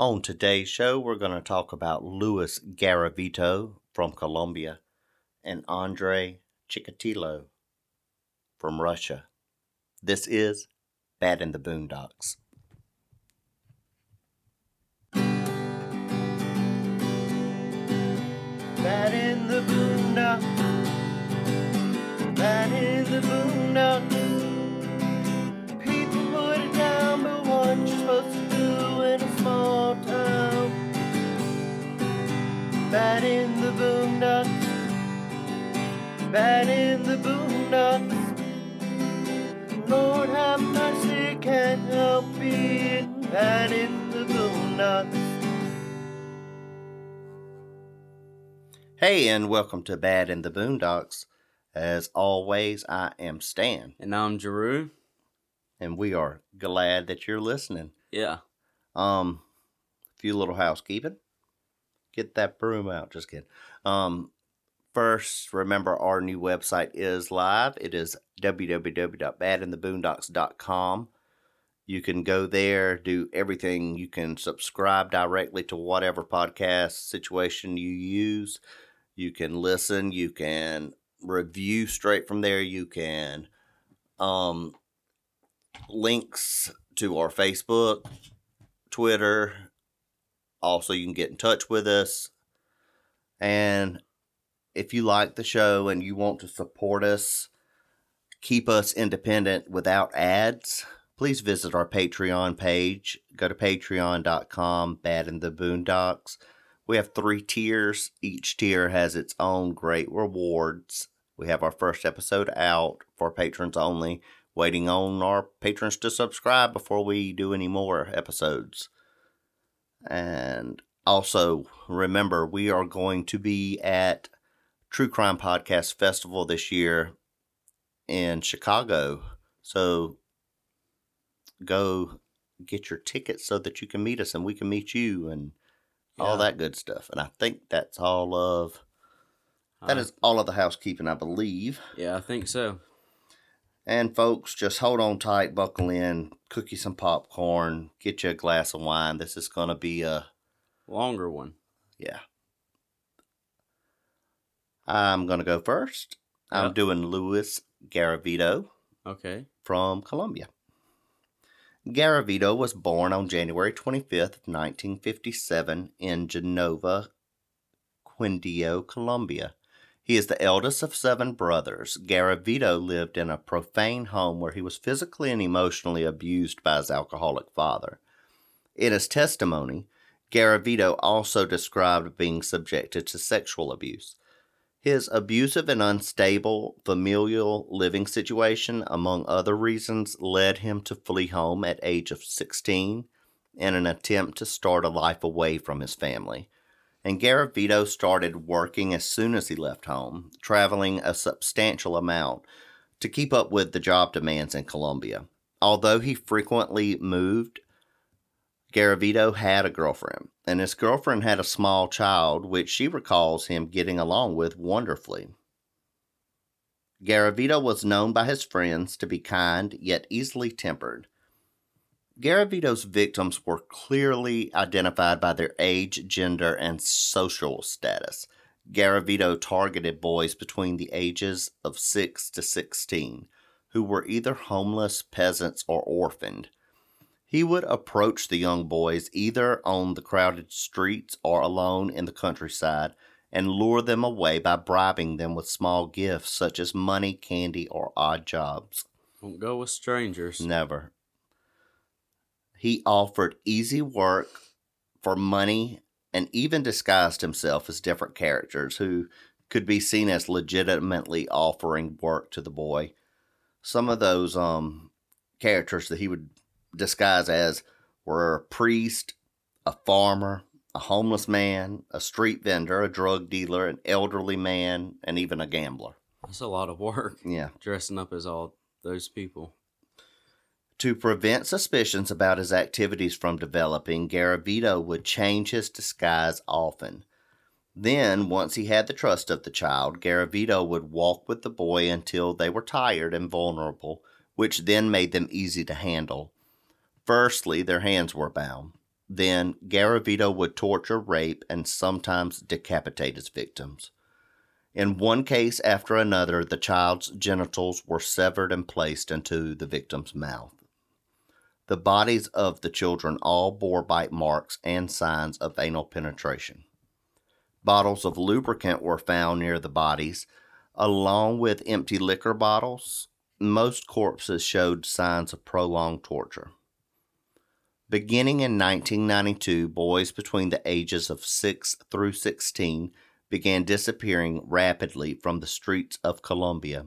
On today's show, we're going to talk about Luis Garavito from Colombia and Andre Chikatilo from Russia. This is Bad in the Boondocks. Bad in the Boondocks. Bad in the Boondocks. Bad in the Boondocks. Bad in the Boondocks. Lord have mercy, can't help being bad in the Boondocks. Hey, and welcome to Bad in the Boondocks. As always, I am Stan, And I'm Jeru. and we are glad that you're listening. Yeah. Um, a few little housekeeping. Get that broom out. Just kidding. Um, first, remember our new website is live. It is www.badintheboondocks.com. You can go there, do everything. You can subscribe directly to whatever podcast situation you use. You can listen. You can review straight from there. You can um, links to our Facebook, Twitter. Also, you can get in touch with us. And if you like the show and you want to support us, keep us independent without ads, please visit our Patreon page. Go to patreon.com, Bad in the Boondocks. We have three tiers. Each tier has its own great rewards. We have our first episode out for patrons only, waiting on our patrons to subscribe before we do any more episodes. And also, remember, we are going to be at True Crime Podcast Festival this year in Chicago. So go get your tickets so that you can meet us and we can meet you and all that good stuff. And I think that's all of that Uh, is all of the housekeeping, I believe. Yeah, I think so. And folks, just hold on tight, buckle in, cook you some popcorn, get you a glass of wine. This is going to be a Longer one. yeah. I'm going to go first. I'm doing Luis Garavito Okay. from Colombia. Garavito was born on January 25th, 1957 in Genova, Quindio, Colombia. He is the eldest of seven brothers. Garavito lived in a profane home where he was physically and emotionally abused by his alcoholic father. In his testimony, Garavito also described being subjected to sexual abuse. His abusive and unstable familial living situation, among other reasons, led him to flee home at age of 16 in an attempt to start a life away from his family. And Garavito started working as soon as he left home, traveling a substantial amount to keep up with the job demands in Colombia. Although he frequently moved, Garavito had a girlfriend, and his girlfriend had a small child, which she recalls him getting along with wonderfully. Garavito was known by his friends to be kind yet easily tempered. Garavito's victims were clearly identified by their age, gender, and social status. Garavito targeted boys between the ages of 6 to 16 who were either homeless, peasants, or orphaned. He would approach the young boys either on the crowded streets or alone in the countryside and lure them away by bribing them with small gifts such as money, candy, or odd jobs. Don't go with strangers. Never. He offered easy work for money and even disguised himself as different characters who could be seen as legitimately offering work to the boy. Some of those um characters that he would disguise as were a priest, a farmer, a homeless man, a street vendor, a drug dealer, an elderly man, and even a gambler. That's a lot of work. Yeah. Dressing up as all those people. To prevent suspicions about his activities from developing, Garavito would change his disguise often. Then, once he had the trust of the child, Garavito would walk with the boy until they were tired and vulnerable, which then made them easy to handle. Firstly, their hands were bound. Then Garavito would torture, rape, and sometimes decapitate his victims. In one case after another, the child's genitals were severed and placed into the victim's mouth. The bodies of the children all bore bite marks and signs of anal penetration. Bottles of lubricant were found near the bodies, along with empty liquor bottles. Most corpses showed signs of prolonged torture. Beginning in 1992, boys between the ages of 6 through 16 began disappearing rapidly from the streets of Colombia.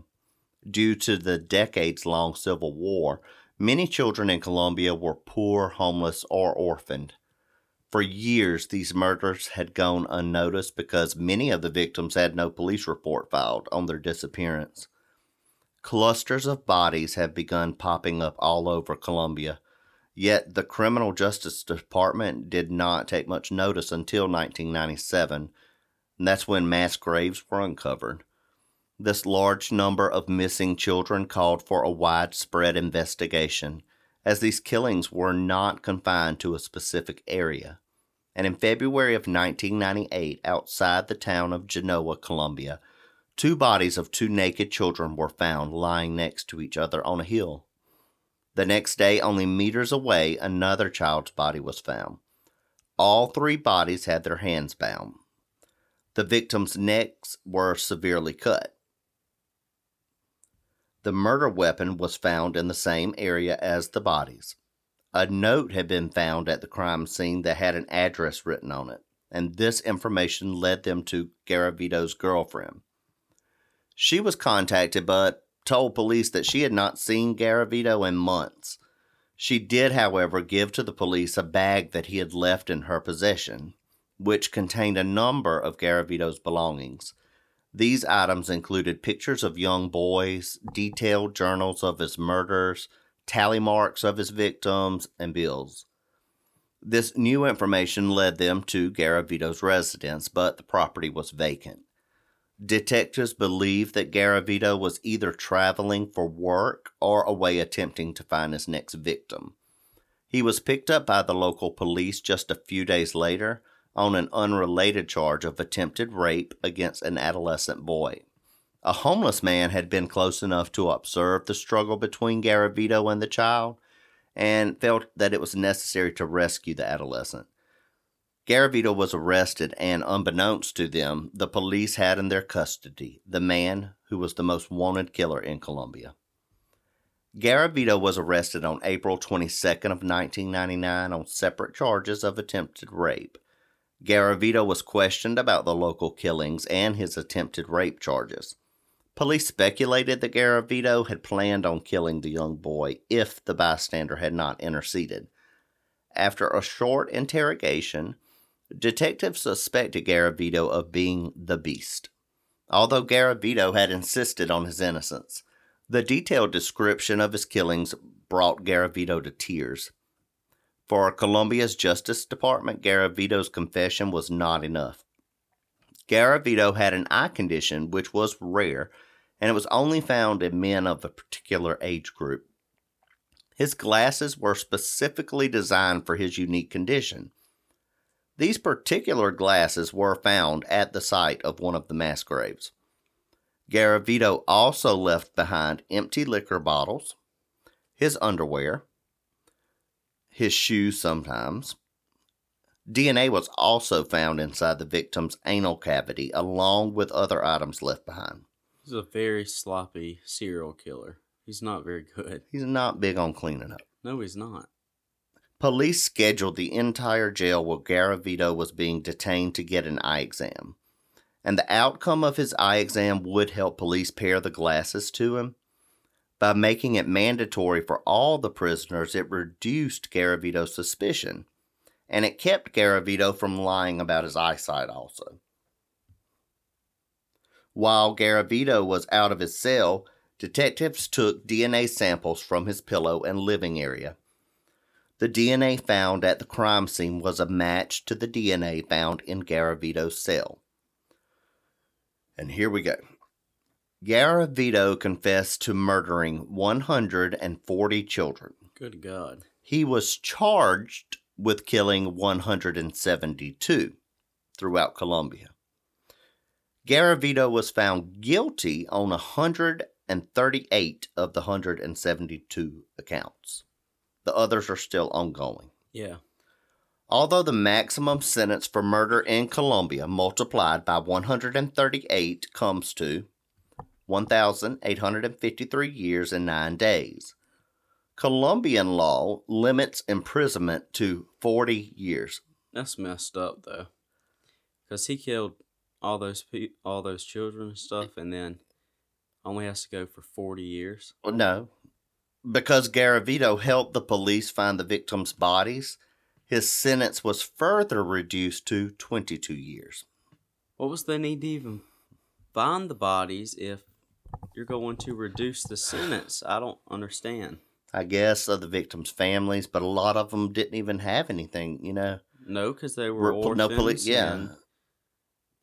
Due to the decades long civil war, many children in Colombia were poor, homeless, or orphaned. For years, these murders had gone unnoticed because many of the victims had no police report filed on their disappearance. Clusters of bodies have begun popping up all over Colombia, yet the Criminal Justice Department did not take much notice until 1997 and that's when mass graves were uncovered. This large number of missing children called for a widespread investigation, as these killings were not confined to a specific area. And in February of 1998, outside the town of Genoa, Colombia, two bodies of two naked children were found lying next to each other on a hill. The next day, only meters away, another child's body was found. All three bodies had their hands bound. The victims' necks were severely cut. The murder weapon was found in the same area as the bodies. A note had been found at the crime scene that had an address written on it, and this information led them to Garavito's girlfriend. She was contacted but told police that she had not seen Garavito in months. She did, however, give to the police a bag that he had left in her possession which contained a number of Garavito's belongings. These items included pictures of young boys, detailed journals of his murders, tally marks of his victims, and bills. This new information led them to Garavito's residence, but the property was vacant. Detectives believe that Garavito was either traveling for work or away attempting to find his next victim. He was picked up by the local police just a few days later on an unrelated charge of attempted rape against an adolescent boy. A homeless man had been close enough to observe the struggle between Garavito and the child and felt that it was necessary to rescue the adolescent. Garavito was arrested, and unbeknownst to them, the police had in their custody the man who was the most wanted killer in Colombia. Garavito was arrested on April 22nd of 1999 on separate charges of attempted rape. Garavito was questioned about the local killings and his attempted rape charges. Police speculated that Garavito had planned on killing the young boy if the bystander had not interceded. After a short interrogation, detectives suspected Garavito of being the beast. Although Garavito had insisted on his innocence, the detailed description of his killings brought Garavito to tears. For Colombia's Justice Department, Garavito's confession was not enough. Garavito had an eye condition which was rare, and it was only found in men of a particular age group. His glasses were specifically designed for his unique condition. These particular glasses were found at the site of one of the mass graves. Garavito also left behind empty liquor bottles, his underwear, his shoes sometimes. DNA was also found inside the victim's anal cavity, along with other items left behind. He's a very sloppy serial killer. He's not very good. He's not big on cleaning up. No, he's not. Police scheduled the entire jail where Garavito was being detained to get an eye exam. And the outcome of his eye exam would help police pair the glasses to him by making it mandatory for all the prisoners, it reduced Garavito's suspicion, and it kept Garavito from lying about his eyesight also. While Garavito was out of his cell, detectives took DNA samples from his pillow and living area. The DNA found at the crime scene was a match to the DNA found in Garavito's cell. And here we go. Garavito confessed to murdering 140 children. Good God. He was charged with killing 172 throughout Colombia. Garavito was found guilty on 138 of the 172 accounts. The others are still ongoing. Yeah. Although the maximum sentence for murder in Colombia multiplied by 138 comes to 1,853 years and 9 days, Colombian law limits imprisonment to 40 years. That's messed up though, because he killed all those pe- all those children and stuff, and then only has to go for forty years. Well, No, because Garavito helped the police find the victims' bodies, his sentence was further reduced to 22 years. What was the need to even find the bodies if you're going to reduce the sentence? I don't understand. I guess of the victims' families, but a lot of them didn't even have anything, you know. No, because they were Were no police, yeah.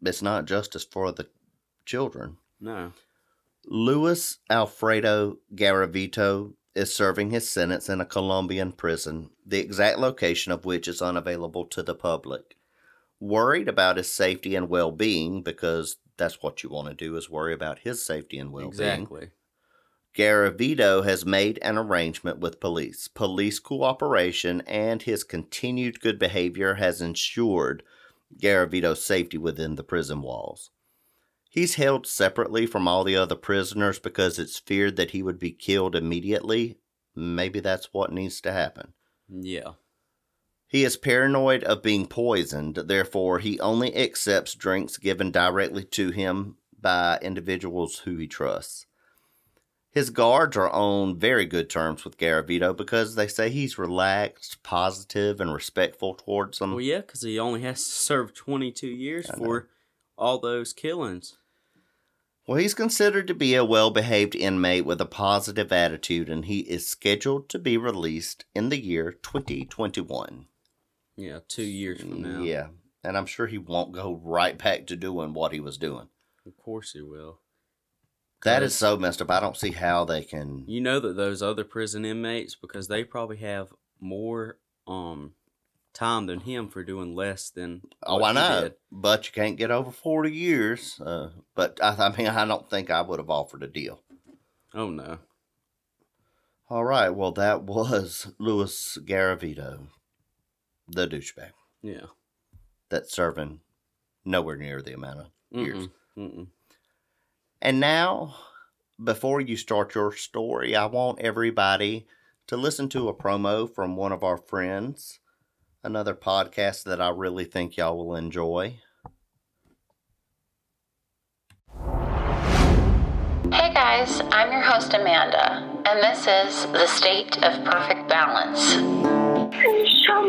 It's not justice for the children. no. Luis Alfredo Garavito is serving his sentence in a Colombian prison, the exact location of which is unavailable to the public. Worried about his safety and well being, because that's what you want to do is worry about his safety and well being. exactly. Garavito has made an arrangement with police. Police cooperation and his continued good behavior has ensured Garavito's safety within the prison walls. He's held separately from all the other prisoners because it's feared that he would be killed immediately. Maybe that's what needs to happen. Yeah. He is paranoid of being poisoned, therefore, he only accepts drinks given directly to him by individuals who he trusts. His guards are on very good terms with Garavito because they say he's relaxed, positive, and respectful towards them. Well, yeah, because he only has to serve 22 years for all those killings. Well, he's considered to be a well behaved inmate with a positive attitude, and he is scheduled to be released in the year 2021. Yeah, two years from now. Yeah, and I'm sure he won't go right back to doing what he was doing. Of course he will. That is so messed up. I don't see how they can. You know that those other prison inmates, because they probably have more um time than him for doing less than. Oh, I know, did. but you can't get over forty years. Uh, but I, I mean, I don't think I would have offered a deal. Oh no. All right, well, that was Louis Garavito, the douchebag Yeah. that's serving nowhere near the amount of years. Mm-mm. Mm-mm. And now, before you start your story, I want everybody to listen to a promo from one of our friends, another podcast that I really think y'all will enjoy. Hey guys, I'm your host Amanda, and this is The State of Perfect Balance.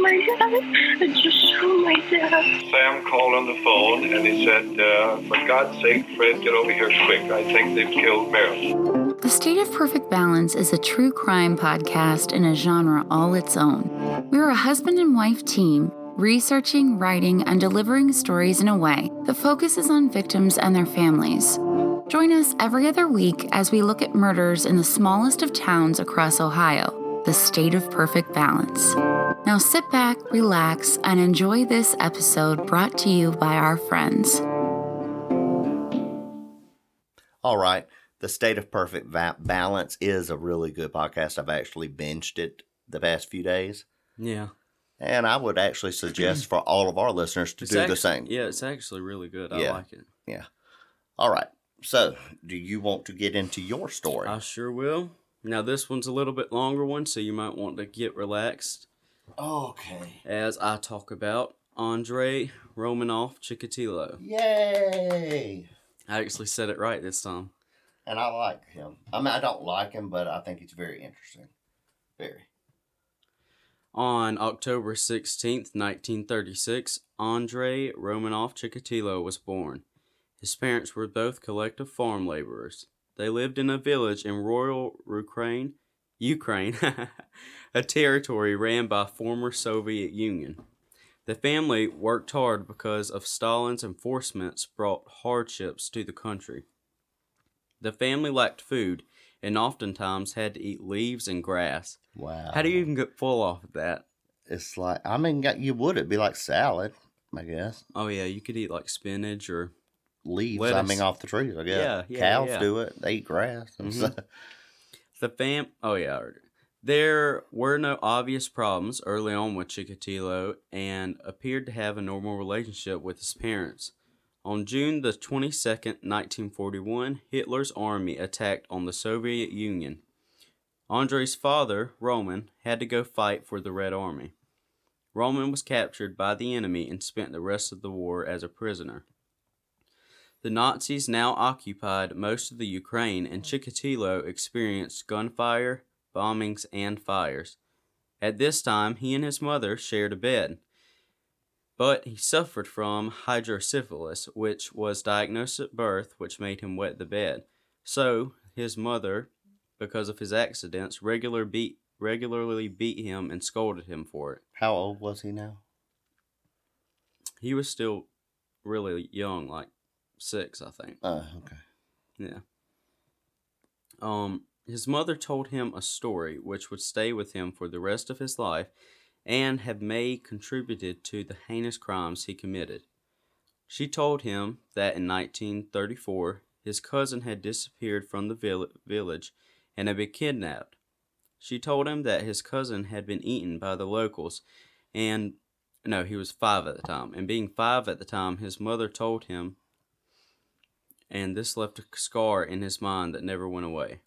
I just shot my dad. I just shot my dad. Sam called on the phone and he said, uh, For God's sake, Fred, get over here quick. I think they've killed Meryl. The State of Perfect Balance is a true crime podcast in a genre all its own. We're a husband and wife team researching, writing, and delivering stories in a way that focuses on victims and their families. Join us every other week as we look at murders in the smallest of towns across Ohio, the State of Perfect Balance. Now sit back, relax, and enjoy this episode brought to you by our friends. All right. The State of Perfect Va- Balance is a really good podcast. I've actually binged it the past few days. Yeah. And I would actually suggest for all of our listeners to It's do the actu- same. Yeah, it's actually really good. Yeah. I like it. Yeah. All right. So, do you want to get into your story? I sure will. Now this one's a little bit longer one, so you might want to get relaxed okay. as I talk about Andre Romanoff Chikatilo. Yay! I actually said it right this time. And I like him. I mean, I don't like him, but I think he's very interesting. Very. On October 16th, 1936, Andre Romanoff Chikatilo was born. His parents were both collective farm laborers. They lived in a village in rural Ukraine, Ukraine, a territory ran by former Soviet Union. The family worked hard because of Stalin's enforcements brought hardships to the country. The family lacked food and oftentimes had to eat leaves and grass. Wow. How do you even get full off of that? it's like I mean, you would it'd be like salad, I guess. Oh yeah, you could eat like spinach or Leaves, I mean, off the trees. I guess. Yeah, yeah, Cows yeah. do it. They eat grass. Mhm. stuff. The fam. Oh yeah, there were no obvious problems early on with Chikatilo, and appeared to have a normal relationship with his parents. On June the twenty second, nineteen forty one, Hitler's army attacked on the Soviet Union. Andrei's father, Roman, had to go fight for the Red Army. Roman was captured by the enemy and spent the rest of the war as a prisoner. The Nazis now occupied most of the Ukraine, and Chikatilo experienced gunfire, bombings, and fires. At this time, he and his mother shared a bed. But he suffered from hydrocephalus, which was diagnosed at birth, which made him wet the bed. So, his mother, because of his accidents, regular beat, regularly beat him and scolded him for it. How old was he now? He was still really young, like six, I think. Uh, okay. Yeah. Um, his mother told him a story which would stay with him for the rest of his life and have may contributed to the heinous crimes he committed. She told him that in 1934 his cousin had disappeared from the vill- village and had been kidnapped. She told him that his cousin had been eaten by the locals and no, he was five at the time. And being five at the time, his mother told him and this left a scar in his mind that never went away.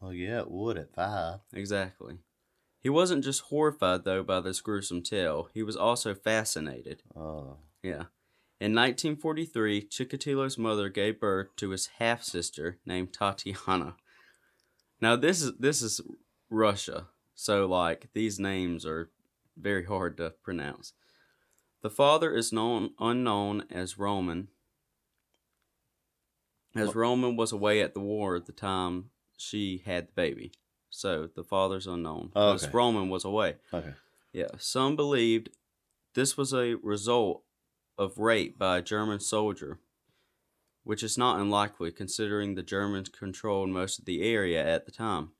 Well, yeah, it would at five. Exactly. He wasn't just horrified, though, by this gruesome tale, he was also fascinated. Oh. Yeah. In 1943, Chikatilo's mother gave birth to his half sister named Tatiana. Now, this is this is Russia, so like these names are very hard to pronounce. The father is known unknown as Roman, as Roman was away at the war at the time she had the baby. So the father's unknown. Oh, okay. Roman was away. okay. Yeah, some believed this was a result of rape by a German soldier, which is not unlikely considering the Germans controlled most of the area at the time.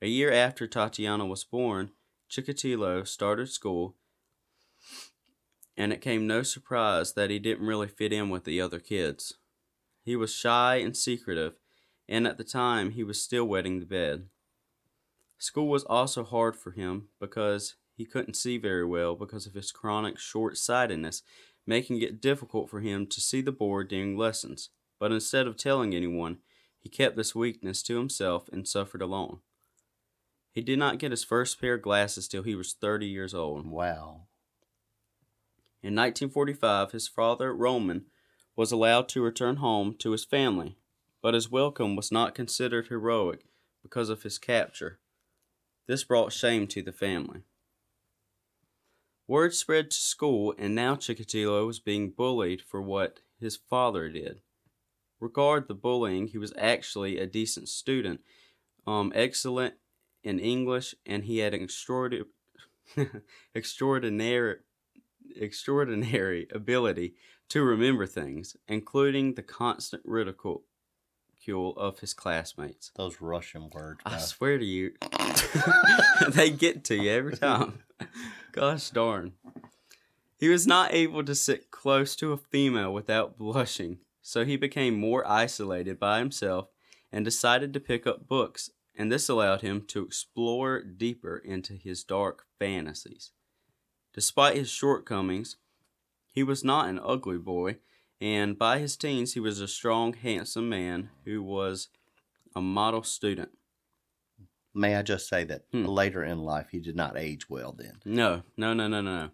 A year after Tatiana was born, Chikatilo started school, and it came no surprise that he didn't really fit in with the other kids. He was shy and secretive, and at the time he was still wetting the bed. School was also hard for him because he couldn't see very well because of his chronic short sightedness, making it difficult for him to see the board during lessons. But instead of telling anyone, he kept this weakness to himself and suffered alone. He did not get his first pair of glasses till he was 30 years old. Wow. In 1945, his father, Roman, was allowed to return home to his family, but his welcome was not considered heroic because of his capture. This brought shame to the family. Word spread to school, and now Chikatilo was being bullied for what his father did. Regard the bullying, he was actually a decent student, um, excellent in English, and he had an extraordinary, extraordinary, extraordinary ability to remember things, including the constant ridicule of his classmates. Those Russian words. I man. swear to you, they get to you every time. Gosh darn. He was not able to sit close to a female without blushing, so he became more isolated by himself and decided to pick up books, and this allowed him to explore deeper into his dark fantasies. Despite his shortcomings, he was not an ugly boy, and by his teens he was a strong, handsome man who was a model student. May I just say that Hmm. later in life he did not age well then. No, no, no, no, no.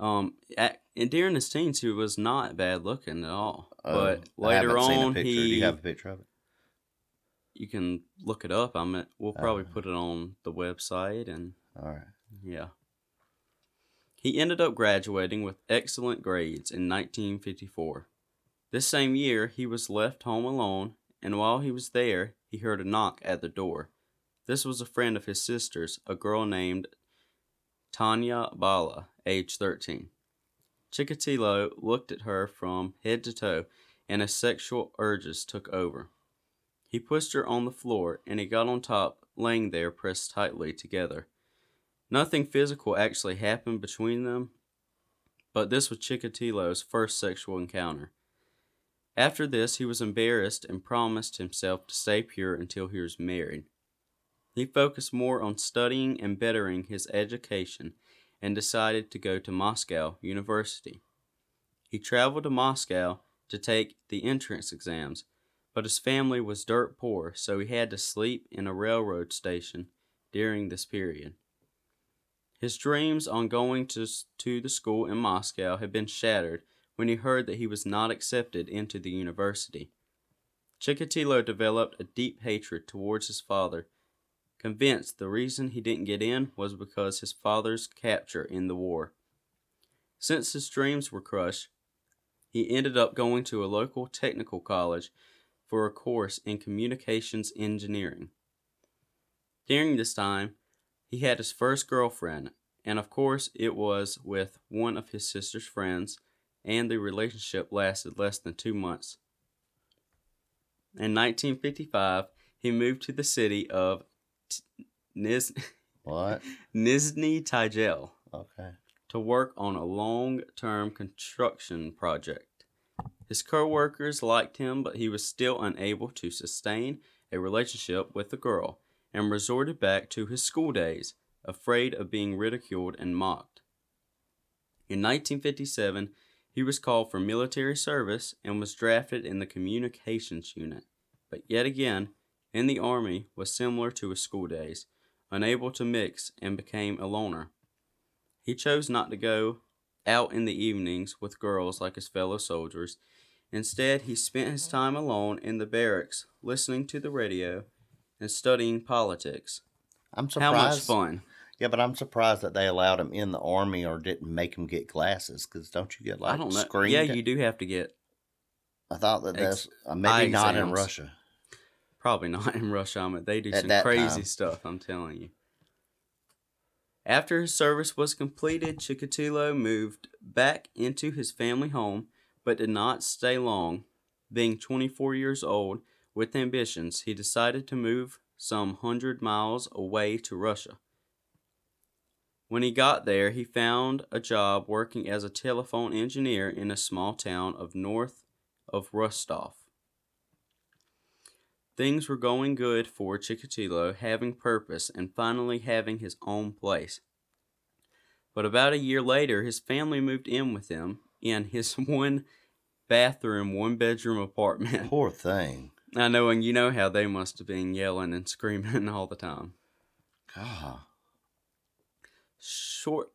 no. Um, at, and during his teens, he was not bad looking at all. but Uh, I later haven't seen a on, picture. he Do you have a picture of it? you can look it up. I mean, we'll probably Uh. put it on the website, and All right. yeah. He ended up graduating with excellent grades in 1954. This same year, he was left home alone, and while he was there, he heard a knock at the door. This was a friend of his sister's, a girl named Tanya Bala, age 13. Chikatilo looked at her from head to toe, and his sexual urges took over. He pushed her on the floor, and he got on top, laying there pressed tightly together. Nothing physical actually happened between them, but this was Chikatilo's first sexual encounter. After this, he was embarrassed and promised himself to stay pure until he was married. He focused more on studying and bettering his education and decided to go to Moscow University. He traveled to Moscow to take the entrance exams, but his family was dirt poor, so he had to sleep in a railroad station during this period. His dreams on going to, to the school in Moscow had been shattered when he heard that he was not accepted into the university. Chikatilo developed a deep hatred towards his father, convinced the reason he didn't get in was because his father's capture in the war. Since his dreams were crushed, he ended up going to a local technical college for a course in communications engineering. During this time, he had his first girlfriend, and of course, it was with one of his sister's friends, and the relationship lasted less than two months. In 1955, he moved to the city of T- Niz- What? Nizhny Okay. to work on a long term construction project. His co workers liked him, but he was still unable to sustain a relationship with the girl and resorted back to his school days, afraid of being ridiculed and mocked. In 1957, he was called for military service and was drafted in the communications unit, but yet again, in the army was similar to his school days, unable to mix and became a loner. He chose not to go out in the evenings with girls like his fellow soldiers. Instead, he spent his time alone in the barracks, listening to the radio and studying politics. I'm surprised. How much fun! Yeah, but I'm surprised that they allowed him in the army or didn't make him get glasses. Because don't you get like I don't know. screened? Yeah, you do have to get I thought that ex- that's uh, maybe not in. Russia. Probably not in Russia, but they do At some crazy time. stuff, I'm telling you. After his service was completed, Chikatilo moved back into his family home, but did not stay long. Being 24 years old, with ambitions, he decided to move some hundred miles away to Russia. When he got there, he found a job working as a telephone engineer in a small town of north of Rostov. Things were going good for Chikatilo, having purpose and finally having his own place. But about a year later, his family moved in with him in his one bathroom, one bedroom apartment. Poor thing. I know, and you know how they must have been yelling and screaming all the time. God. Short,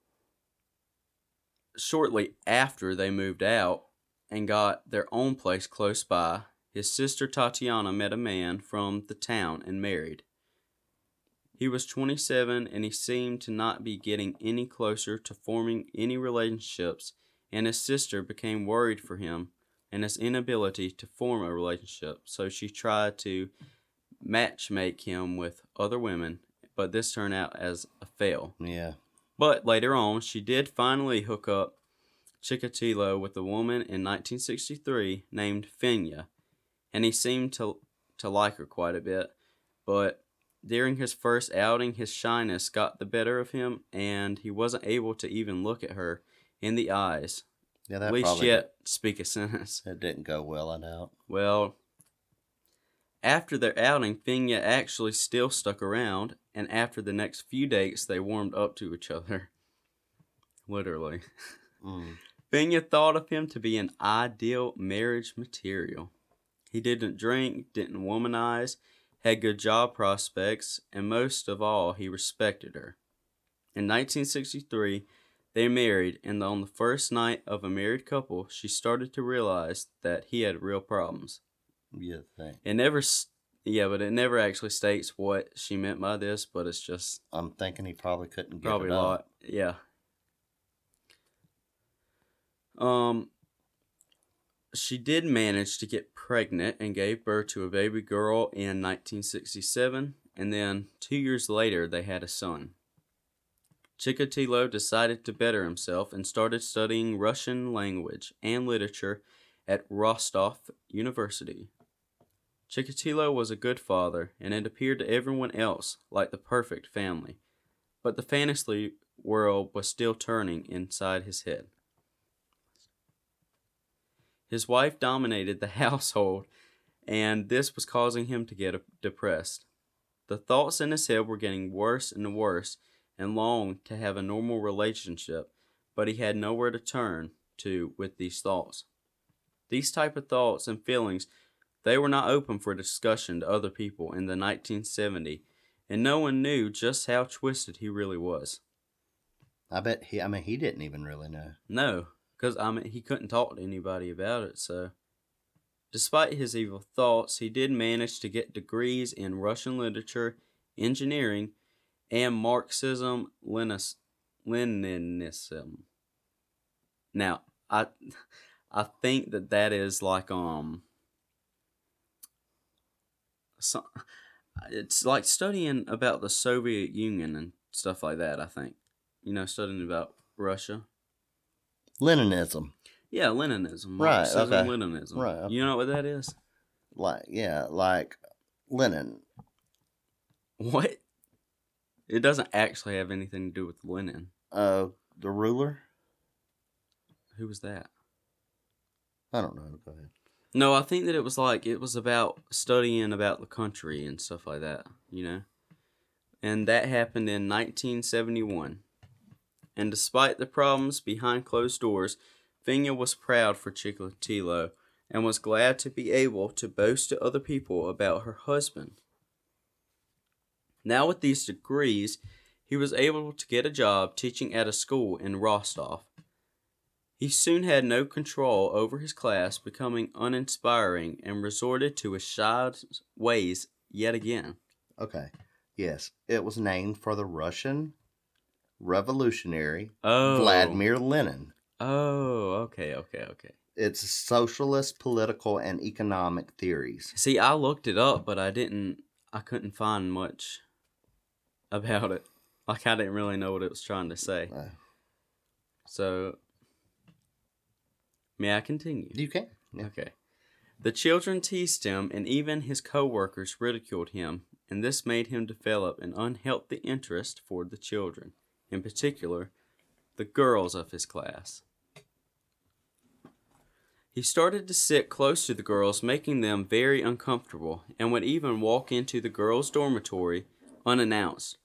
shortly after they moved out and got their own place close by, his sister Tatiana met a man from the town and married. He was 27 and he seemed to not be getting any closer to forming any relationships, and his sister became worried for him and his inability to form a relationship, so she tried to match make him with other women, but this turned out as a fail. Yeah. But later on, she did finally hook up Chikatilo with a woman in 1963 named Fenya, and he seemed to to like her quite a bit. But during his first outing, his shyness got the better of him, and he wasn't able to even look at her in the eyes, Yeah, that least probably yet speak a sentence. it didn't go well. I doubt. Well, after their outing, Fenya actually still stuck around, and after the next few dates, they warmed up to each other. Literally. Mm. Fenya thought of him to be an ideal marriage material. He didn't drink, didn't womanize, had good job prospects, and most of all, he respected her. In 1963, they married, and on the first night of a married couple, she started to realize that he had real problems. You think? It never, yeah, but it never actually states what she meant by this, but it's just I'm thinking he probably couldn't get probably it a up. lot. Yeah. Um, she did manage to get pregnant and gave birth to a baby girl in 1967, and then two years later they had a son. Chikatilo decided to better himself and started studying Russian language and literature at Rostov University. Chikatilo was a good father, and it appeared to everyone else like the perfect family. but the fantasy world was still turning inside his head. His wife dominated the household, and this was causing him to get depressed. The thoughts in his head were getting worse and worse, and longed to have a normal relationship, but he had nowhere to turn to with these thoughts. These type of thoughts and feelings, they were not open for discussion to other people in the 1970, and no one knew just how twisted he really was. I bet he. I mean, he didn't even really know. No, because I mean, he couldn't talk to anybody about it. So, despite his evil thoughts, he did manage to get degrees in Russian literature, engineering, and Marxism Leninism. Now, I I think that that is like um some, it's like studying about the Soviet Union and stuff like that, I think you know, studying about Russia. Leninism. Yeah, Leninism. Right. Marxism, okay. Leninism. Right. You know what that is? Like yeah, like Lenin. What? It doesn't actually have anything to do with Lenin. Uh, the ruler. Who was that? I don't know. Go ahead. No, I think that it was like it was about studying about the country and stuff like that. You know, and that happened in 1971 and despite the problems behind closed doors, Finya was proud for Chikatilo and was glad to be able to boast to other people about her husband. Now, with these degrees, he was able to get a job teaching at a school in Rostov. He soon had no control over his class, becoming uninspiring, and resorted to his shy ways yet again. Okay. Yes, it was named for the Russian revolutionary Oh. Vladimir Lenin. Oh, okay, okay, okay. It's socialist political and economic theories. See, I looked it up, but I didn't. I couldn't find much about it. Like I didn't really know what it was trying to say. Uh, So, may I continue? you can. Yeah. Okay. The children teased him, and even his co-workers ridiculed him, and this made him develop an unhealthy interest for the children, in particular, the girls of his class. He started to sit close to the girls, making them very uncomfortable, and would even walk into the girls' dormitory unannounced.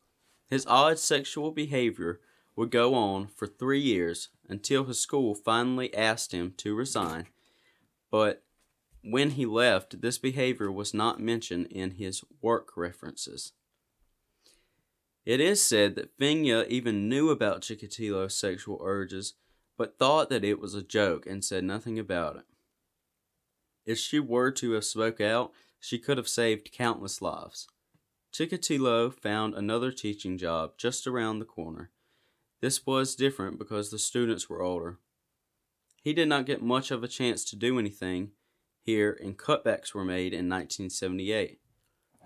His odd sexual behavior would go on for three years until his school finally asked him to resign. But when he left, this behavior was not mentioned in his work references. It is said that Finya even knew about Chikatilo's sexual urges, but thought that it was a joke and said nothing about it. If she were to have spoke out, she could have saved countless lives. Chikatilo found another teaching job just around the corner. This was different because the students were older. He did not get much of a chance to do anything here, and cutbacks were made in 1978,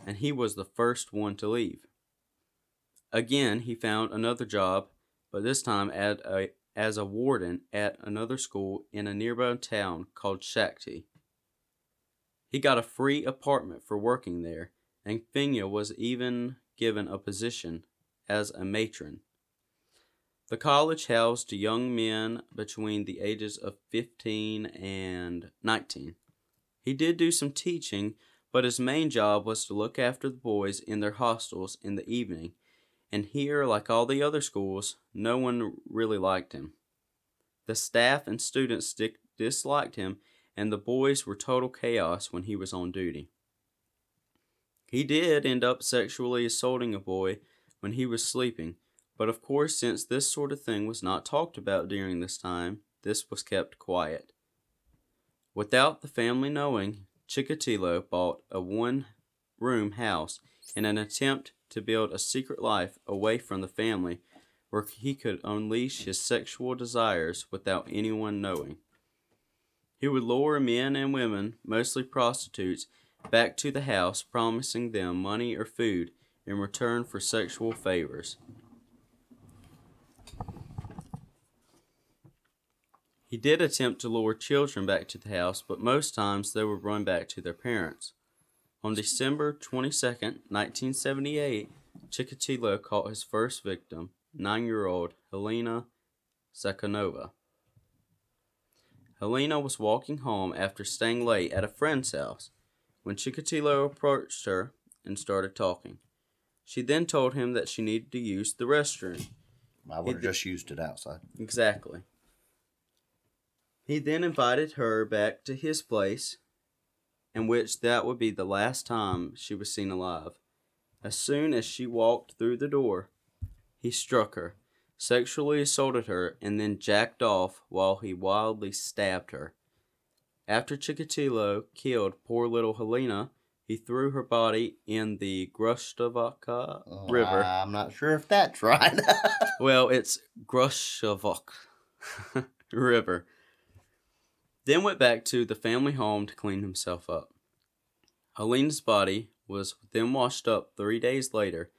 and he was the first one to leave. Again, he found another job, but this time at a, as a warden at another school in a nearby town called Shakhty. He got a free apartment for working there, and Finya was even given a position as a matron. The college housed young men between the ages of 15 and 19. He did do some teaching, but his main job was to look after the boys in their hostels in the evening, and here, like all the other schools, no one really liked him. The staff and students disliked him, and the boys were total chaos when he was on duty. He did end up sexually assaulting a boy when he was sleeping, but of course, since this sort of thing was not talked about during this time, this was kept quiet. Without the family knowing, Chikatilo bought a one room house in an attempt to build a secret life away from the family where he could unleash his sexual desires without anyone knowing. He would lure men and women, mostly prostitutes, back to the house, promising them money or food in return for sexual favors. He did attempt to lure children back to the house, but most times they would run back to their parents. On December 22, 1978, Chikatilo caught his first victim, nine year old Helena Zakhanova. Helena was walking home after staying late at a friend's house when Chikatilo approached her and started talking. She then told him that she needed to use the restroom. I would have just used it outside. Exactly. He then invited her back to his place, in which that would be the last time she was seen alive. As soon as she walked through the door, he struck her, sexually assaulted her, and then jacked off while he wildly stabbed her. After Chikatilo killed poor little Helena, he threw her body in the Grushtavaka oh, River. I'm not sure if that's right. Well, it's Grushavok River. Then went back to the family home to clean himself up. Helena's body was then washed up three days later,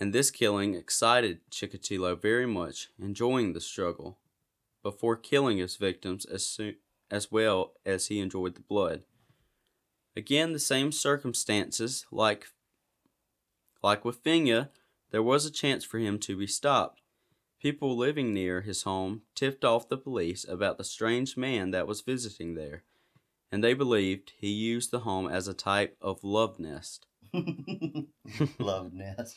and this killing excited Chikatilo very much, enjoying the struggle, before killing his victims as soon as well as he enjoyed the blood. Again, the same circumstances, like like with Finya, there was a chance for him to be stopped. People living near his home tipped off the police about the strange man that was visiting there, and they believed he used the home as a type of love nest. Love nest.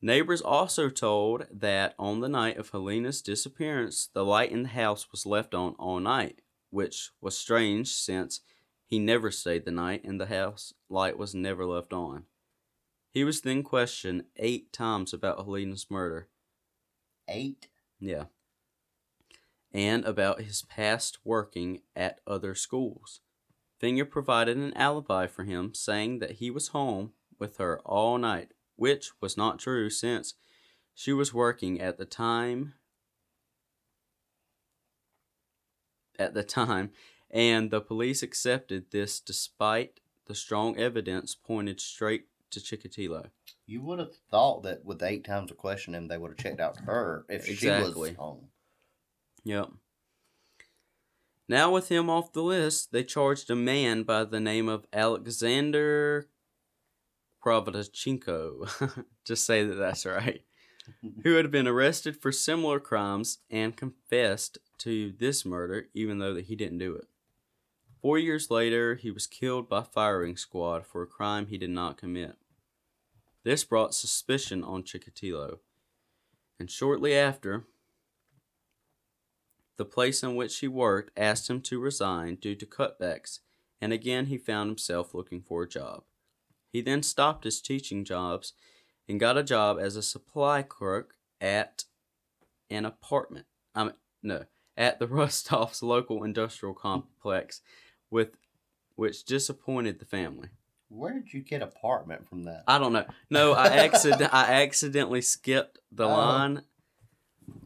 Neighbors also told that on the night of Helena's disappearance, the light in the house was left on all night, which was strange since he never stayed the night and the house light was never left on. He was then questioned eight times about Helena's murder. Eight. Yeah. And about his past working at other schools. Finya provided an alibi for him, saying that he was home with her all night, which was not true since she was working at the time at the time, and the police accepted this despite the strong evidence pointed straight to Chikatilo. You would have thought that with eight times of questioning, they would have checked out her if she Exactly. was home. Yep. Now, with him off the list, they charged a man by the name of Alexander Kravachenko, just say that that's right, who had been arrested for similar crimes and confessed to this murder, even though that he didn't do it. Four years later, he was killed by firing squad for a crime he did not commit. This brought suspicion on Chikatilo, and shortly after, the place in which he worked asked him to resign due to cutbacks, and again he found himself looking for a job. He then stopped his teaching jobs and got a job as a supply clerk at an apartment. I mean, no, at the Rostov's local industrial complex, with which disappointed the family. Where did you get apartment from that? I don't know. No, I accident I accidentally skipped the Oh. line.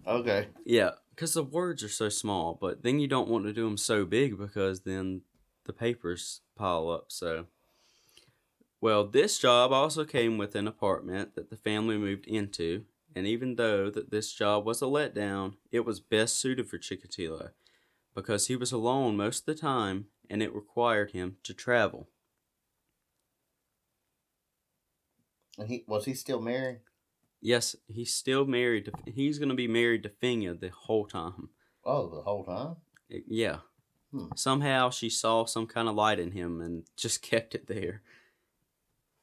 okay. Yeah, because the words are so small, but then you don't want to do them so big because then the papers pile up. So, well, this job also came with an apartment that the family moved into, and even though that this job was a letdown, it was best suited for Chikatilo because he was alone most of the time and it required him to travel. And he was he still married? Yes, he's still married to. He's going to be married to Finya the whole time. Oh, the whole time. Yeah. Hmm. Somehow she saw some kind of light in him and just kept it there.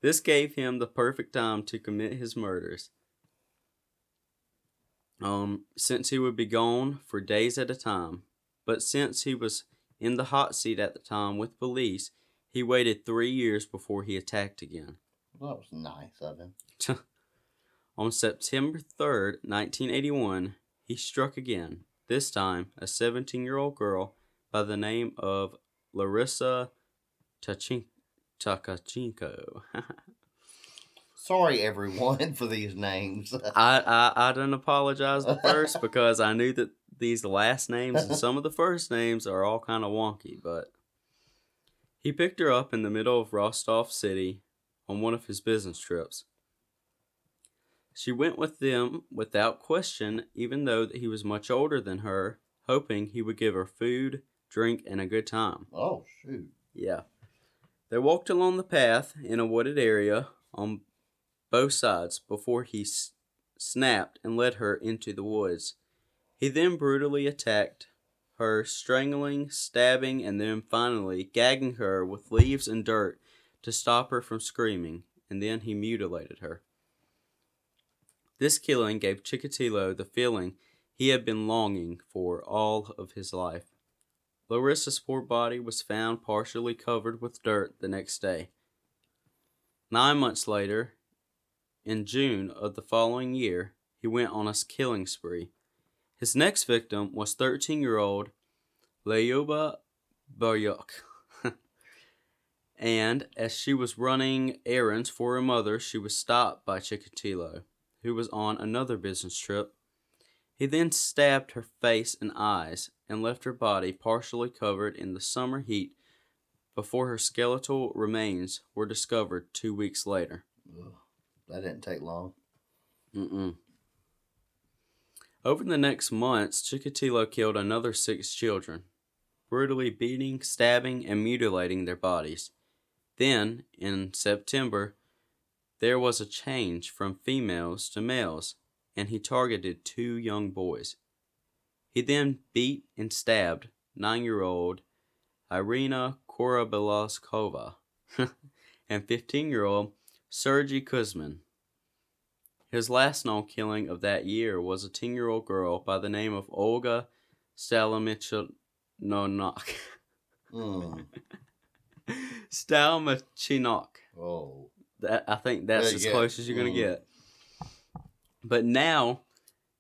This gave him the perfect time to commit his murders. Um, since he would be gone for days at a time, but since he was in the hot seat at the time with police, he waited three years before he attacked again. Well, that was nice of him. On September 3rd, 1981, he struck again, this time a 17 year old girl by the name of Larissa Takachenko. Sorry, everyone, for these names. I, I, I didn't apologize at first because I knew that these last names and some of the first names are all kind of wonky, but he picked her up in the middle of Rostov City on one of his business trips. She went with them without question, even though that he was much older than her, hoping he would give her food, drink, and a good time. oh shoot! Yeah. They walked along the path in a wooded area on both sides before he s- snapped and led her into the woods. He then brutally attacked her, strangling, stabbing, and then finally gagging her with leaves and dirt to stop her from screaming, and then he mutilated her. This killing gave Chikatilo the feeling he had been longing for all of his life. Larissa's poor body was found partially covered with dirt the next day. Nine months later, in June of the following year, he went on a killing spree. His next victim was 13 year old Leyuba Baryuk. and as she was running errands for her mother, she was stopped by Chikatilo, who was on another business trip. He then stabbed her face and eyes and left her body partially covered in the summer heat before her skeletal remains were discovered two weeks later. Ugh, that didn't take long. Mm-mm. Over the next months, Chikatilo killed another six children, brutally beating, stabbing, and mutilating their bodies. Then, in September, there was a change from females to males, and he targeted two young boys. He then beat and stabbed nine year old Irina Korobelaskova and 15 year old Sergei Kuzmin. His last known killing of that year was a 10 year old girl by the name of Olga Stalomichinok. Mm. Stalmachinok. Oh. That, I think that's as go. close as you're going to Mm. get. But now,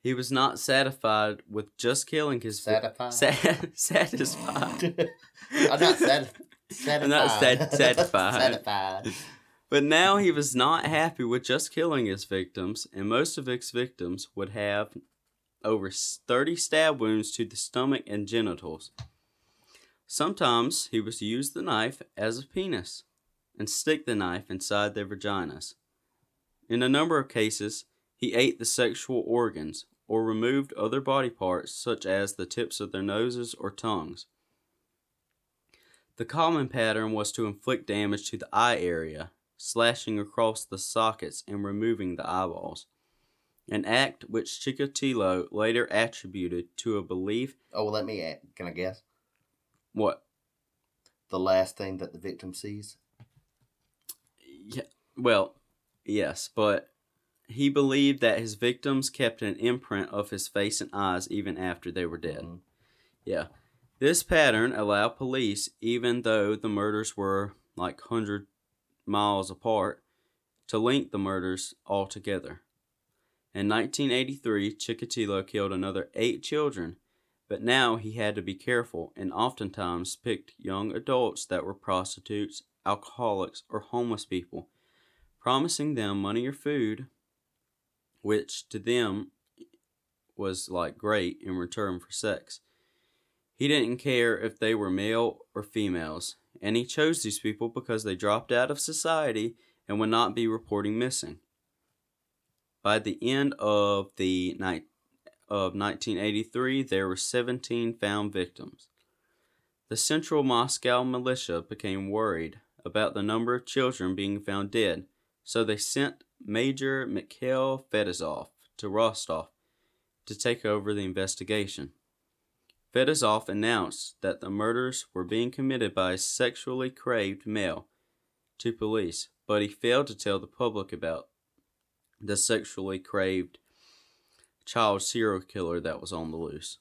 he was not satisfied with just killing his Satisfied? Sa- satisfied. I'm not sat- satisfied. I'm not sat- satisfied. satisfied. But now he was not happy with just killing his victims, and most of his victims would have over 30 stab wounds to the stomach and genitals. Sometimes he was to use the knife as a penis and stick the knife inside their vaginas. In a number of cases, he ate the sexual organs or removed other body parts, such as the tips of their noses or tongues. The common pattern was to inflict damage to the eye area, slashing across the sockets and removing the eyeballs, an act which Chikatilo later attributed to a belief Oh, well, let me add. Can I guess? what The last thing that the victim sees? yeah, well, yes, but he believed that his victims kept an imprint of his face and eyes even after they were dead. Mhm. Yeah. This pattern allowed police, even though the murders were like 100 miles apart, to link the murders all together. In 1983, Chikatilo killed another eight children, but now he had to be careful and oftentimes picked young adults that were prostitutes, alcoholics, or homeless people, promising them money or food, which to them was like great in return for sex. He didn't care if they were male or females, and he chose these people because they dropped out of society and would not be reporting missing. By the end of the night of 1983, there were 17 found victims. The Central Moscow militia became worried about the number of children being found dead, so they sent Major Mikhail Fedosov to Rostov to take over the investigation. Fedosov announced that the murders were being committed by a sexually craved male to police, but he failed to tell the public about the sexually craved child serial killer that was on the loose.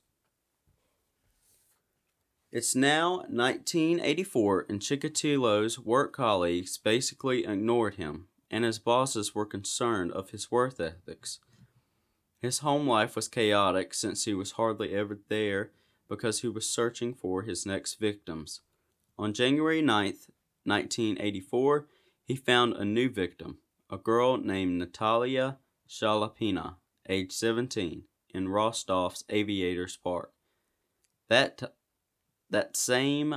It's now 1984, and Chikatilo's work colleagues basically ignored him, and his bosses were concerned of his work ethics. His home life was chaotic since he was hardly ever there because he was searching for his next victims. On January 9th, 1984, he found a new victim, a girl named Natalia Shalapina, age 17, in Rostov's Aviators Park. That, t- that same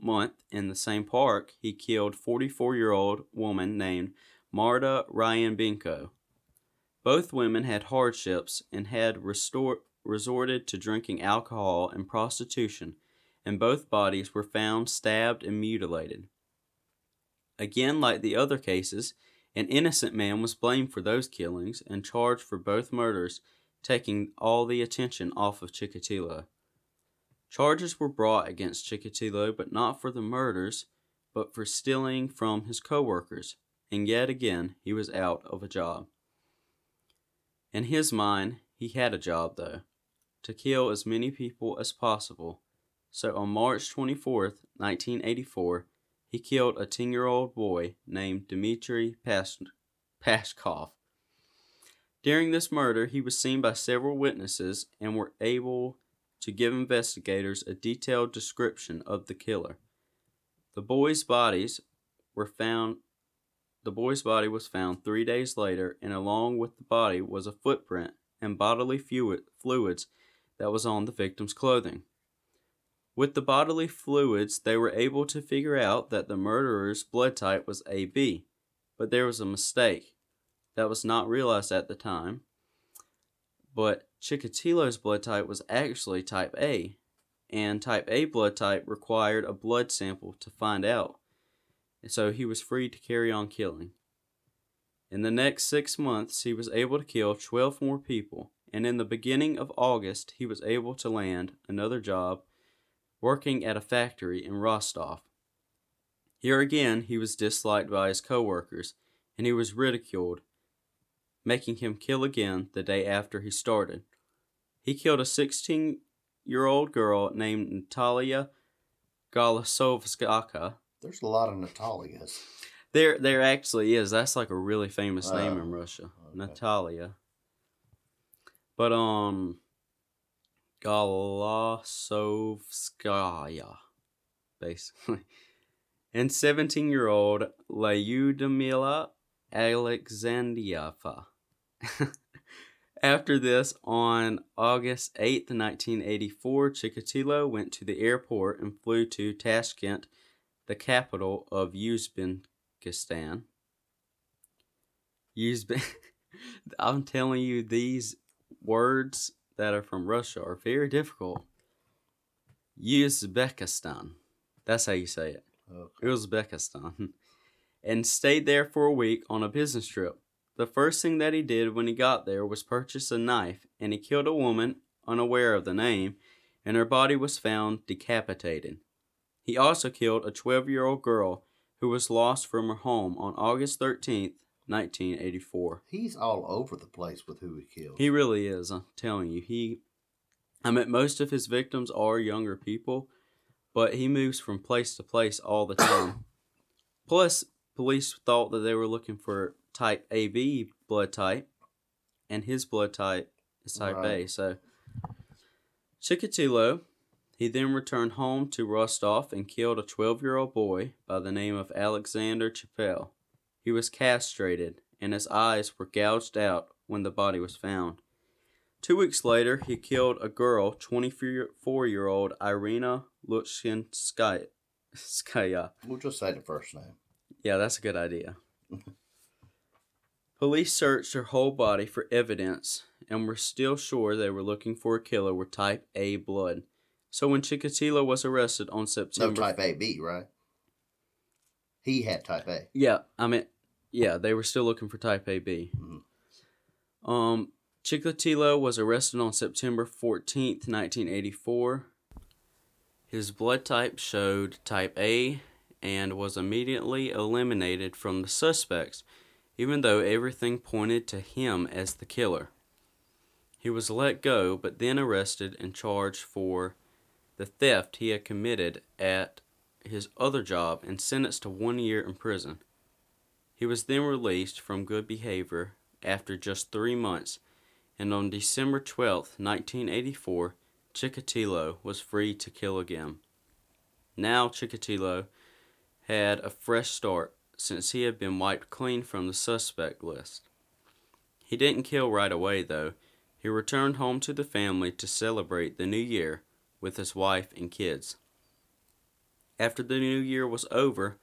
month, in the same park, he killed 44 year old woman named Marta Ryanbenko. Both women had hardships and had restor- resorted to drinking alcohol and prostitution, and both bodies were found stabbed and mutilated. Again, like the other cases, An innocent man was blamed for those killings and charged for both murders, taking all the attention off of Chikatilo. Charges were brought against Chikatilo, but not for the murders, but for stealing from his coworkers, and yet again he was out of a job. In his mind, he had a job though to kill as many people as possible. So on March 24th, 1984, he killed a 10 year old boy named Dmitry Pas- Pashkov. During this murder, he was seen by several witnesses and were able to give investigators a detailed description of the killer. The boys' bodies were found the boy's body was found 3 days later and along with the body was a footprint and bodily fluid, fluids that was on the victim's clothing. With the bodily fluids, they were able to figure out that the murderer's blood type was AB, but there was a mistake that was not realized at the time. But Chikatilo's blood type was actually type A, and type A blood type required a blood sample to find out, and so he was free to carry on killing. In the next six months, he was able to kill 12 more people, and in the beginning of August, he was able to land another job working at a factory in Rostov. Here again, he was disliked by his coworkers, and he was ridiculed, making him kill again the day after he started. He killed a 16 year old girl named Natalia Galasovskaka. There's a lot of Natalias. There, there actually is. That's like a really famous name Oh, in Russia, okay. Natalia. But um, Galasovskaya, basically, and seventeen-year-old Lyudmila Alexandrieva. After this, on August 8th, 1984, Chikatilo went to the airport and flew to Tashkent, the capital of Uzbekistan. Uzbe- I'm telling you, these words that are from Russia are very difficult. Uzbekistan. That's how you say it. Okay. Uzbekistan. And stayed there for a week on a business trip. The first thing that he did when he got there was purchase a knife, and he killed a woman, unaware of the name, and her body was found decapitated. He also killed a 12 year old girl who was lost from her home on August 13th, 1984. He's all over the place with who he killed. He really is, I'm telling you. He I mean most of his victims are younger people, but he moves from place to place all the time. Plus, police thought that they were looking for type AB blood type, and his blood type is type A. So, Chikatilo, he then returned home to Rostov and killed a 12 year old boy by the name of Alexander Chepel. He was castrated, and his eyes were gouged out when the body was found. Two weeks later, he killed a girl, 24 year old Irina Luchinskaya. Skaya. We'll just say the first name. Yeah, that's a good idea. Police searched her whole body for evidence and were still sure they were looking for a killer with type A blood. So when Chikatilo was arrested on September. No type AB, right? He had type A. Yeah, I mean, yeah, they were still looking for type AB. Mhm. Um, Chikatilo was arrested on September 14th, 1984. His blood type showed type A and was immediately eliminated from the suspects, even though everything pointed to him as the killer. He was let go, but then arrested and charged for the theft he had committed at his other job and sentenced to one year in prison. He was then released from good behavior after just three months, and on December twelfth, 1984, Chikatilo was free to kill again. Now, Chikatilo had a fresh start since he had been wiped clean from the suspect list. He didn't kill right away, though. He returned home to the family to celebrate the new year with his wife and kids. After the new year was over,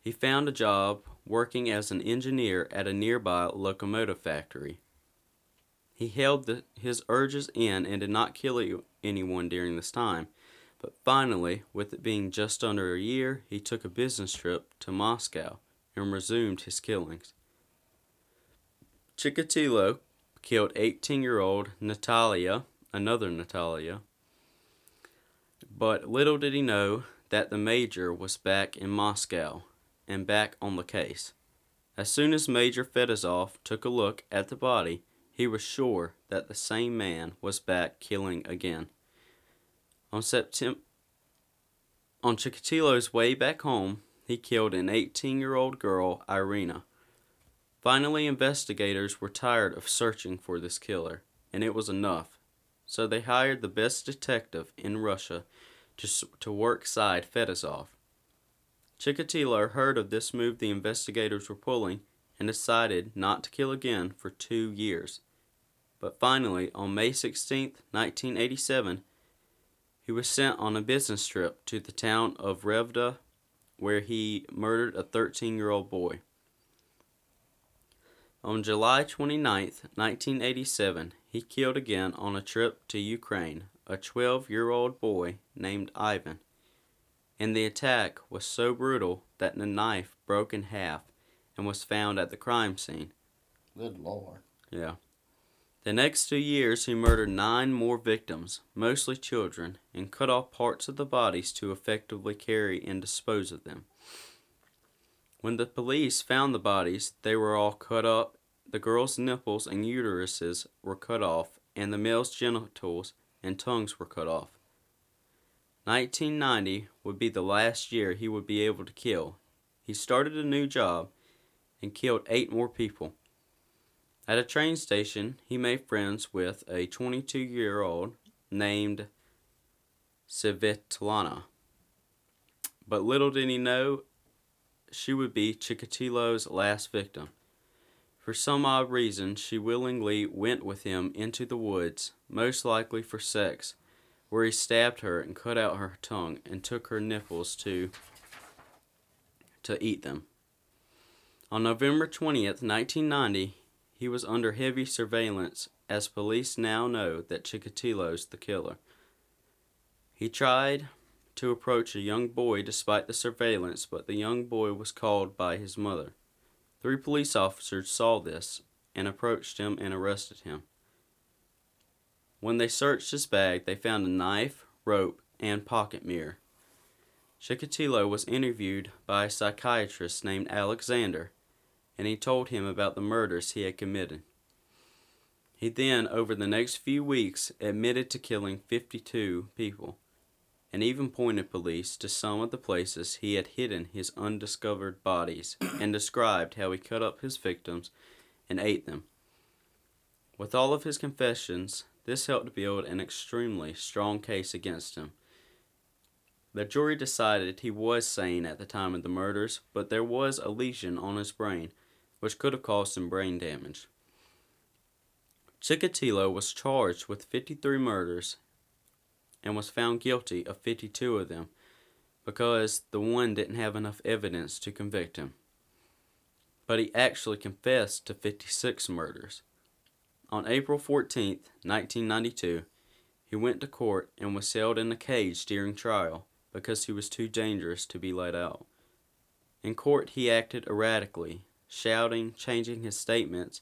he found a job working as an engineer at a nearby locomotive factory. He held the, his urges in and did not kill anyone during this time, but finally, with it being just under a year, he took a business trip to Moscow and resumed his killings. Chikatilo killed 18 year old Natalia, another Natalia. But little did he know that the Major was back in Moscow and back on the case. As soon as Major Fedosov took a look at the body, he was sure that the same man was back killing again. On September on Chikatilo's way back home, he killed an 18 year old girl, Irina. Finally, investigators were tired of searching for this killer, and it was enough. So they hired the best detective in Russia to, to work side Fedosov. Chikatilo heard of this move the investigators were pulling and decided not to kill again for two years. But finally, on May 16, 1987, he was sent on a business trip to the town of Revda, where he murdered a 13 year old boy. On July 29, 1987, he killed again on a trip to Ukraine a 12 year old boy named Ivan. And the attack was so brutal that the knife broke in half and was found at the crime scene. Good lord. Yeah. The next two years, he murdered nine more victims, mostly children, and cut off parts of the bodies to effectively carry and dispose of them. When the police found the bodies, they were all cut up. The girls' nipples and uteruses were cut off, and the males' genitals and tongues were cut off. 1990 would be the last year he would be able to kill. He started a new job and killed eight more people. At a train station, he made friends with a 22 year old named Svetlana. But little did he know she would be Chikatilo's last victim. For some odd reason, she willingly went with him into the woods, most likely for sex, where he stabbed her and cut out her tongue and took her nipples to to eat them. On November 20th, 1990, he was under heavy surveillance as police now know that Chikatilo's the killer. He tried to approach a young boy despite the surveillance, but the young boy was called by his mother. Three police officers saw this and approached him and arrested him. When they searched his bag, they found a knife, rope, and pocket mirror. Chikatilo was interviewed by a psychiatrist named Alexander, and he told him about the murders he had committed. He then, over the next few weeks, admitted to killing 52 people and even pointed police to some of the places he had hidden his undiscovered bodies and described how he cut up his victims and ate them. With all of his confessions, this helped build an extremely strong case against him. The jury decided he was sane at the time of the murders, but there was a lesion on his brain, which could have caused him brain damage. Chikatilo was charged with 53 murders and was found guilty of 52 of them because the one didn't have enough evidence to convict him. But he actually confessed to 56 murders. On April 14, 1992, he went to court and was held in a cage during trial because he was too dangerous to be let out. In court, he acted erratically, shouting, changing his statements,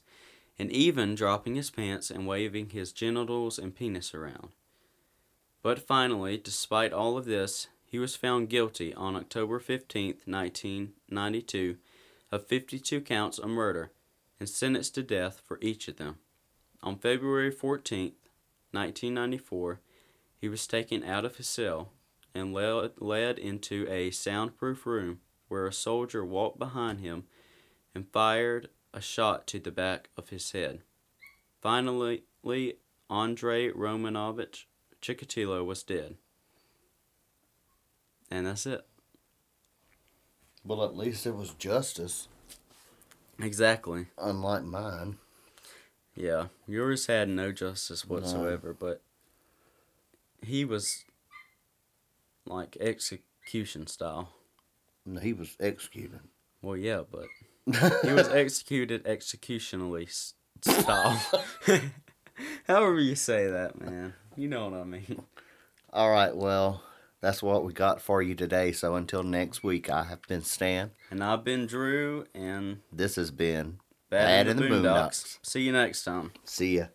and even dropping his pants and waving his genitals and penis around. But finally, despite all of this, he was found guilty on October 15, 1992, of 52 counts of murder and sentenced to death for each of them. On February 14, 1994, he was taken out of his cell and led, into a soundproof room where a soldier walked behind him and fired a shot to the back of his head. Finally, Andrei Romanovich Chikatilo was dead. And that's it. Well, at least it was justice, Exactly. unlike mine. Yeah. Yours had no justice whatsoever, but he was like execution style. And He was executed. Well, yeah, but he was executed executionally style. However you say that, man. You know what I mean. All right, well, that's what we got for you today. So until next week, I have been Stan. And I've been Drew, and This has been Bad, Bad in the the Boondocks. Boondocks. See you next time. See ya.